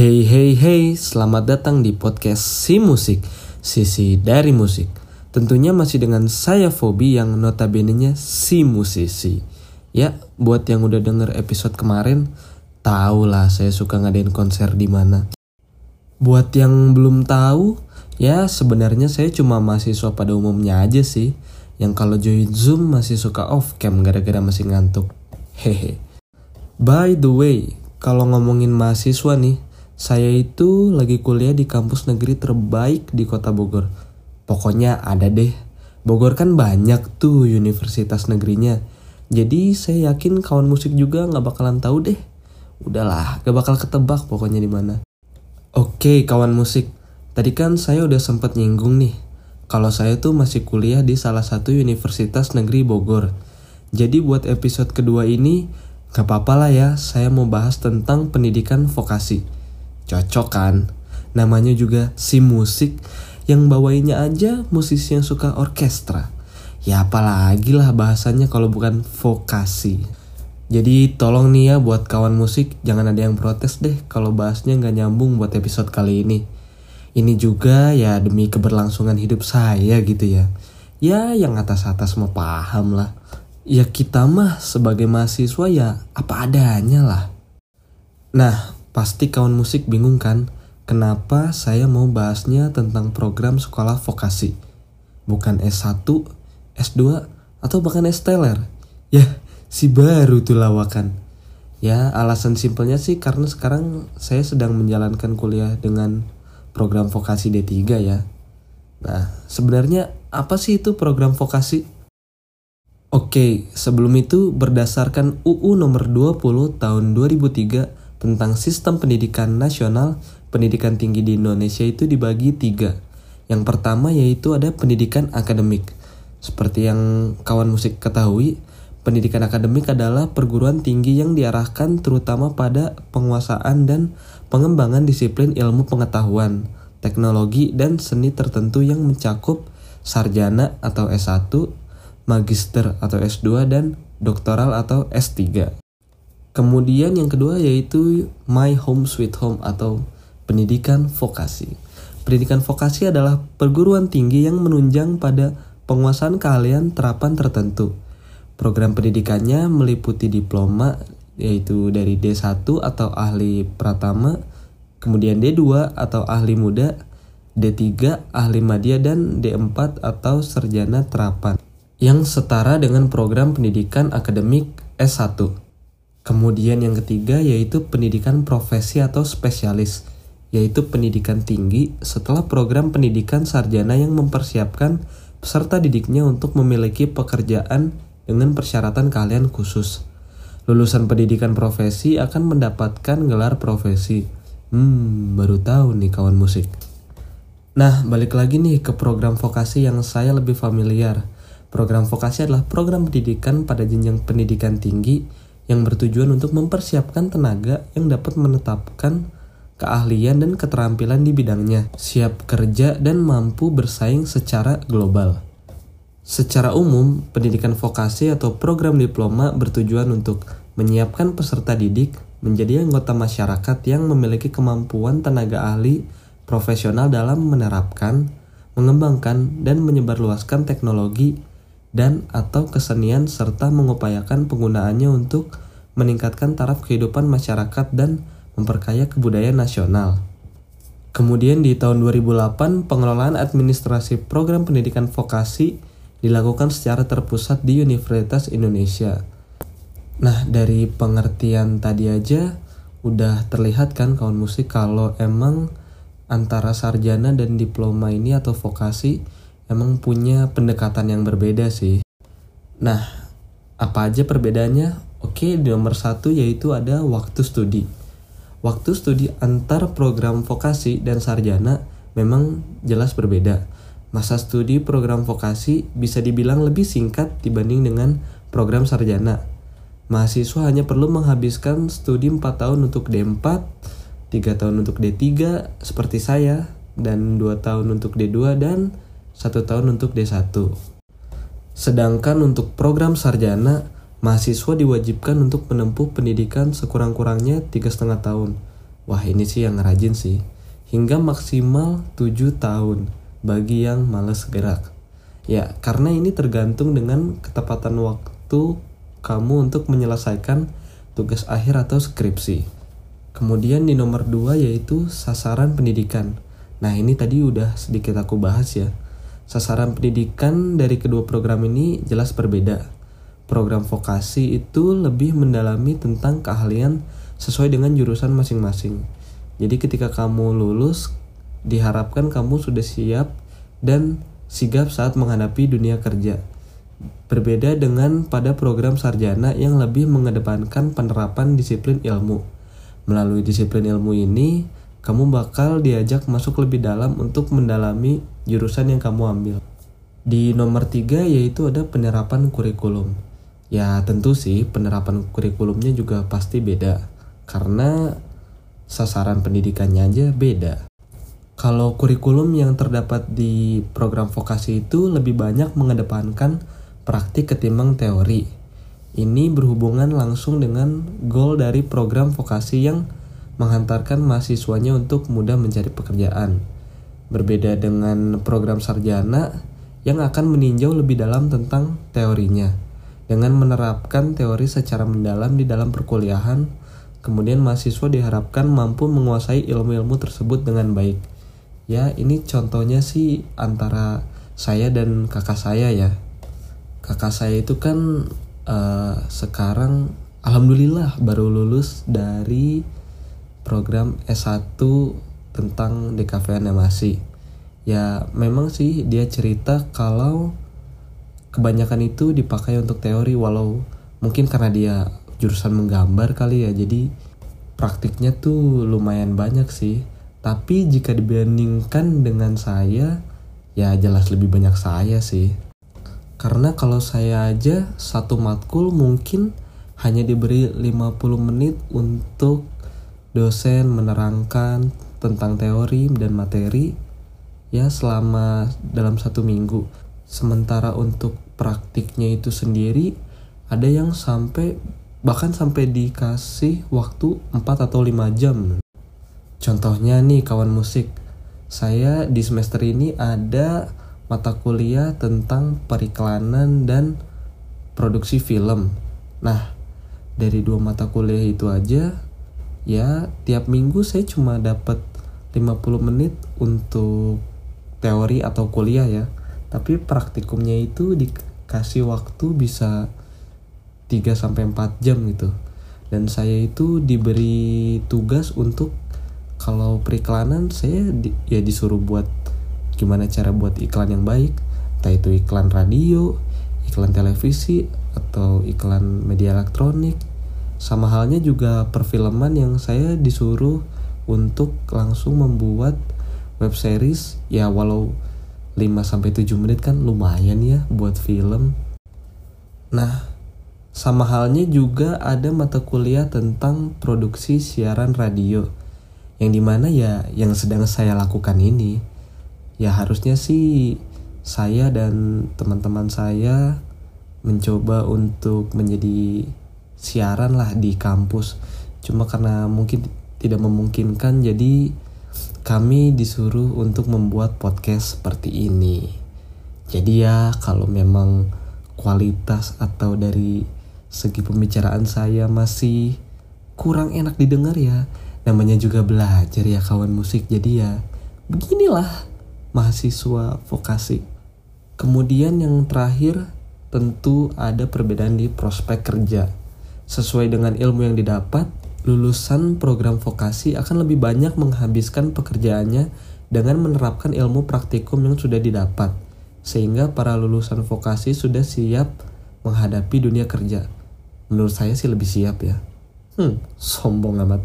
Hey hey hey, selamat datang di podcast Si Musik, sisi dari musik. Tentunya masih dengan saya Fobi yang notabene-nya si musisi. Ya, buat yang udah denger episode kemarin, tau lah saya suka ngadain konser di mana. Buat yang belum tahu, ya sebenarnya saya cuma mahasiswa pada umumnya aja sih. Yang kalau join Zoom masih suka off cam gara-gara masih ngantuk. Hehe. By the way, kalau ngomongin mahasiswa nih, saya itu lagi kuliah di kampus negeri terbaik di kota Bogor. Pokoknya ada deh. Bogor kan banyak tuh universitas negerinya. Jadi saya yakin kawan musik juga nggak bakalan tahu deh. Udahlah, gak bakal ketebak pokoknya di mana. Oke, kawan musik. Tadi kan saya udah sempet nyinggung nih. Kalau saya tuh masih kuliah di salah satu universitas negeri Bogor. Jadi buat episode kedua ini, gak apa-apa lah ya, saya mau bahas tentang pendidikan vokasi. Cocok kan? Namanya juga si musik yang bawainnya aja musisi yang suka orkestra. Ya apalagi lah bahasanya kalau bukan vokasi. Jadi tolong nih ya buat kawan musik jangan ada yang protes deh kalau bahasnya nggak nyambung buat episode kali ini. Ini juga ya demi keberlangsungan hidup saya gitu ya. Ya yang atas-atas mau paham lah. Ya kita mah sebagai mahasiswa ya apa adanya lah. Nah, Pasti kawan musik bingung kan, kenapa saya mau bahasnya tentang program sekolah vokasi? Bukan S1, S2, atau bahkan S Teller? Ya, si baru tuh lawakan. Ya, alasan simpelnya sih karena sekarang saya sedang menjalankan kuliah dengan program vokasi D3 ya. Nah, sebenarnya apa sih itu program vokasi? Oke, sebelum itu berdasarkan UU nomor 20 tahun 2003 tentang sistem pendidikan nasional, pendidikan tinggi di Indonesia itu dibagi tiga. Yang pertama yaitu ada pendidikan akademik. Seperti yang kawan musik ketahui, pendidikan akademik adalah perguruan tinggi yang diarahkan terutama pada penguasaan dan pengembangan disiplin ilmu pengetahuan, teknologi, dan seni tertentu yang mencakup sarjana atau S1, magister atau S2, dan doktoral atau S3. Kemudian yang kedua yaitu My Home Sweet Home atau pendidikan vokasi. Pendidikan vokasi adalah perguruan tinggi yang menunjang pada penguasaan keahlian terapan tertentu. Program pendidikannya meliputi diploma yaitu dari D1 atau ahli pratama, kemudian D2 atau ahli muda, D3 ahli madya dan D4 atau sarjana terapan yang setara dengan program pendidikan akademik S1. Kemudian yang ketiga yaitu pendidikan profesi atau spesialis, yaitu pendidikan tinggi setelah program pendidikan sarjana yang mempersiapkan peserta didiknya untuk memiliki pekerjaan dengan persyaratan keahlian khusus. Lulusan pendidikan profesi akan mendapatkan gelar profesi. Hmm, baru tahu nih kawan musik. Nah, balik lagi nih ke program vokasi yang saya lebih familiar. Program vokasi adalah program pendidikan pada jenjang pendidikan tinggi yang bertujuan untuk mempersiapkan tenaga yang dapat menetapkan keahlian dan keterampilan di bidangnya, siap kerja dan mampu bersaing secara global. Secara umum, pendidikan vokasi atau program diploma bertujuan untuk menyiapkan peserta didik menjadi anggota masyarakat yang memiliki kemampuan tenaga ahli profesional dalam menerapkan, mengembangkan, dan menyebarluaskan teknologi dan atau kesenian serta mengupayakan penggunaannya untuk meningkatkan taraf kehidupan masyarakat dan memperkaya kebudayaan nasional. Kemudian di tahun 2008, pengelolaan administrasi program pendidikan vokasi dilakukan secara terpusat di Universitas Indonesia. Nah, dari pengertian tadi aja udah terlihat kan kawan musik kalau emang antara sarjana dan diploma ini atau vokasi emang punya pendekatan yang berbeda sih. Nah, apa aja perbedaannya? Oke, di nomor satu yaitu ada waktu studi. Waktu studi antar program vokasi dan sarjana memang jelas berbeda. Masa studi program vokasi bisa dibilang lebih singkat dibanding dengan program sarjana. Mahasiswa hanya perlu menghabiskan studi 4 tahun untuk D4, 3 tahun untuk D3 seperti saya, dan 2 tahun untuk D2 dan satu tahun untuk D1. Sedangkan untuk program sarjana, mahasiswa diwajibkan untuk menempuh pendidikan sekurang-kurangnya tiga setengah tahun. Wah ini sih yang rajin sih. Hingga maksimal 7 tahun bagi yang males gerak. Ya, karena ini tergantung dengan ketepatan waktu kamu untuk menyelesaikan tugas akhir atau skripsi. Kemudian di nomor 2 yaitu sasaran pendidikan. Nah ini tadi udah sedikit aku bahas ya. Sasaran pendidikan dari kedua program ini jelas berbeda. Program vokasi itu lebih mendalami tentang keahlian sesuai dengan jurusan masing-masing. Jadi ketika kamu lulus, diharapkan kamu sudah siap dan sigap saat menghadapi dunia kerja. Berbeda dengan pada program sarjana yang lebih mengedepankan penerapan disiplin ilmu. Melalui disiplin ilmu ini, kamu bakal diajak masuk lebih dalam untuk mendalami jurusan yang kamu ambil. Di nomor tiga yaitu ada penerapan kurikulum. Ya tentu sih penerapan kurikulumnya juga pasti beda karena sasaran pendidikannya aja beda. Kalau kurikulum yang terdapat di program vokasi itu lebih banyak mengedepankan praktik ketimbang teori. Ini berhubungan langsung dengan goal dari program vokasi yang menghantarkan mahasiswanya untuk mudah mencari pekerjaan. Berbeda dengan program sarjana yang akan meninjau lebih dalam tentang teorinya. Dengan menerapkan teori secara mendalam di dalam perkuliahan, kemudian mahasiswa diharapkan mampu menguasai ilmu-ilmu tersebut dengan baik. Ya, ini contohnya sih antara saya dan kakak saya ya. Kakak saya itu kan uh, sekarang alhamdulillah baru lulus dari program S1 tentang DKV animasi. Ya memang sih dia cerita kalau kebanyakan itu dipakai untuk teori walau mungkin karena dia jurusan menggambar kali ya jadi praktiknya tuh lumayan banyak sih. Tapi jika dibandingkan dengan saya ya jelas lebih banyak saya sih. Karena kalau saya aja satu matkul mungkin hanya diberi 50 menit untuk dosen menerangkan tentang teori dan materi ya selama dalam satu minggu. Sementara untuk praktiknya itu sendiri ada yang sampai bahkan sampai dikasih waktu 4 atau 5 jam. Contohnya nih kawan musik, saya di semester ini ada mata kuliah tentang periklanan dan produksi film. Nah, dari dua mata kuliah itu aja ya tiap minggu saya cuma dapat 50 menit untuk teori atau kuliah ya. Tapi praktikumnya itu dikasih waktu bisa 3 sampai 4 jam gitu. Dan saya itu diberi tugas untuk kalau periklanan saya di, ya disuruh buat gimana cara buat iklan yang baik. Entah itu iklan radio iklan televisi atau iklan media elektronik sama halnya juga perfilman yang saya disuruh untuk langsung membuat web series ya walau 5 sampai 7 menit kan lumayan ya buat film. Nah, sama halnya juga ada mata kuliah tentang produksi siaran radio. Yang di mana ya yang sedang saya lakukan ini. Ya harusnya sih saya dan teman-teman saya mencoba untuk menjadi siaran lah di kampus. Cuma karena mungkin tidak memungkinkan jadi kami disuruh untuk membuat podcast seperti ini. Jadi ya kalau memang kualitas atau dari segi pembicaraan saya masih kurang enak didengar ya namanya juga belajar ya kawan musik jadi ya beginilah mahasiswa vokasi. Kemudian yang terakhir tentu ada perbedaan di prospek kerja Sesuai dengan ilmu yang didapat, lulusan program vokasi akan lebih banyak menghabiskan pekerjaannya dengan menerapkan ilmu praktikum yang sudah didapat, sehingga para lulusan vokasi sudah siap menghadapi dunia kerja. Menurut saya sih lebih siap ya. Hmm, sombong amat.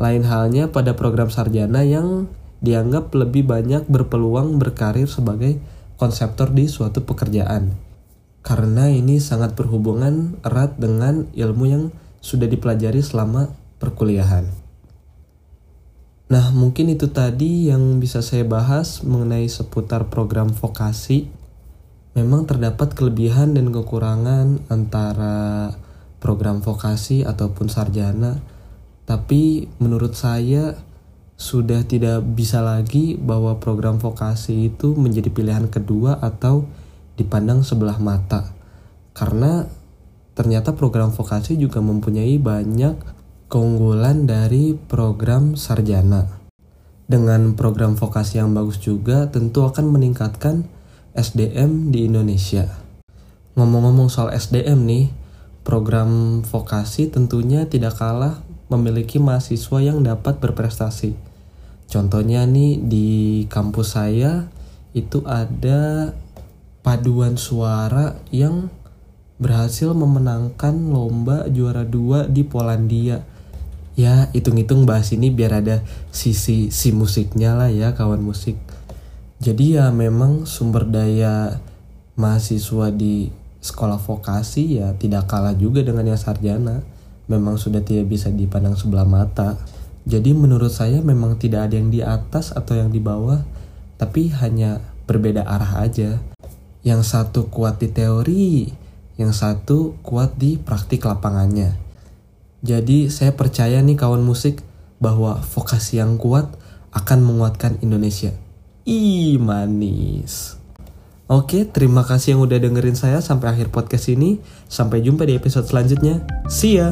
Lain halnya pada program sarjana yang dianggap lebih banyak berpeluang berkarir sebagai konseptor di suatu pekerjaan karena ini sangat berhubungan erat dengan ilmu yang sudah dipelajari selama perkuliahan. Nah, mungkin itu tadi yang bisa saya bahas mengenai seputar program vokasi. Memang terdapat kelebihan dan kekurangan antara program vokasi ataupun sarjana. Tapi menurut saya sudah tidak bisa lagi bahwa program vokasi itu menjadi pilihan kedua atau dipandang sebelah mata. Karena ternyata program vokasi juga mempunyai banyak keunggulan dari program sarjana. Dengan program vokasi yang bagus juga tentu akan meningkatkan SDM di Indonesia. Ngomong-ngomong soal SDM nih, program vokasi tentunya tidak kalah memiliki mahasiswa yang dapat berprestasi. Contohnya nih di kampus saya itu ada paduan suara yang berhasil memenangkan lomba juara dua di Polandia. Ya hitung-hitung bahas ini biar ada sisi si musiknya lah ya kawan musik. Jadi ya memang sumber daya mahasiswa di sekolah vokasi ya tidak kalah juga dengan yang sarjana. Memang sudah tidak bisa dipandang sebelah mata. Jadi menurut saya memang tidak ada yang di atas atau yang di bawah tapi hanya berbeda arah aja yang satu kuat di teori yang satu kuat di praktik lapangannya jadi saya percaya nih kawan musik bahwa vokasi yang kuat akan menguatkan Indonesia. Ih manis. Oke, terima kasih yang udah dengerin saya sampai akhir podcast ini. Sampai jumpa di episode selanjutnya. See ya!